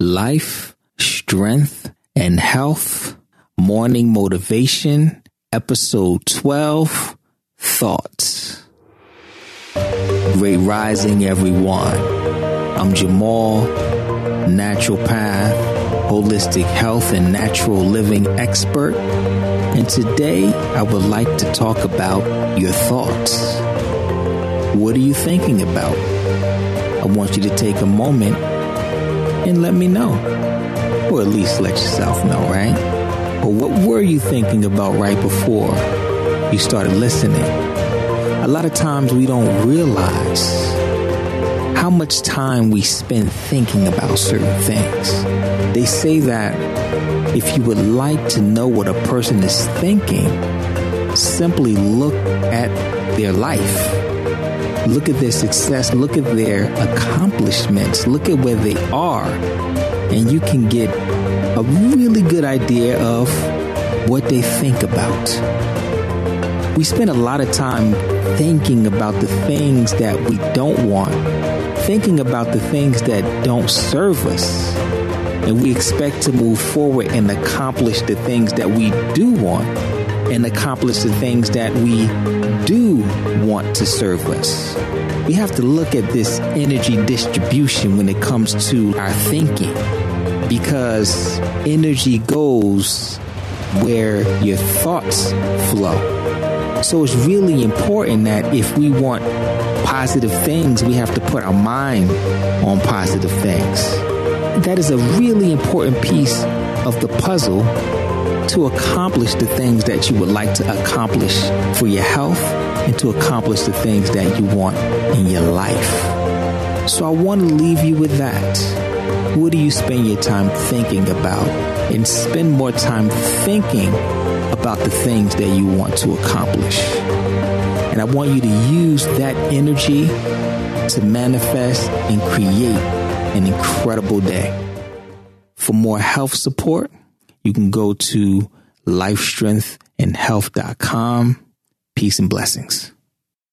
life, strength, and health. Morning Motivation, Episode 12 Thoughts. Great Rising, everyone. I'm Jamal, naturopath, holistic health, and natural living expert. And today I would like to talk about your thoughts. What are you thinking about? I want you to take a moment and let me know. Or at least let yourself know, right? But what were you thinking about right before you started listening? A lot of times we don't realize how much time we spend thinking about certain things. They say that if you would like to know what a person is thinking, simply look at their life. Look at their success, look at their accomplishments, look at where they are, and you can get a really good idea of what they think about. We spend a lot of time thinking about the things that we don't want, thinking about the things that don't serve us, and we expect to move forward and accomplish the things that we do want and accomplish the things that we do want to serve us. We have to look at this energy distribution when it comes to our thinking because energy goes where your thoughts flow. So it's really important that if we want positive things, we have to put our mind on positive things. That is a really important piece of the puzzle to accomplish the things that you would like to accomplish for your health and to accomplish the things that you want in your life. So I want to leave you with that. What do you spend your time thinking about? And spend more time thinking about the things that you want to accomplish. And I want you to use that energy to manifest and create an incredible day. For more health support, you can go to lifestrengthandhealth.com. Peace and blessings.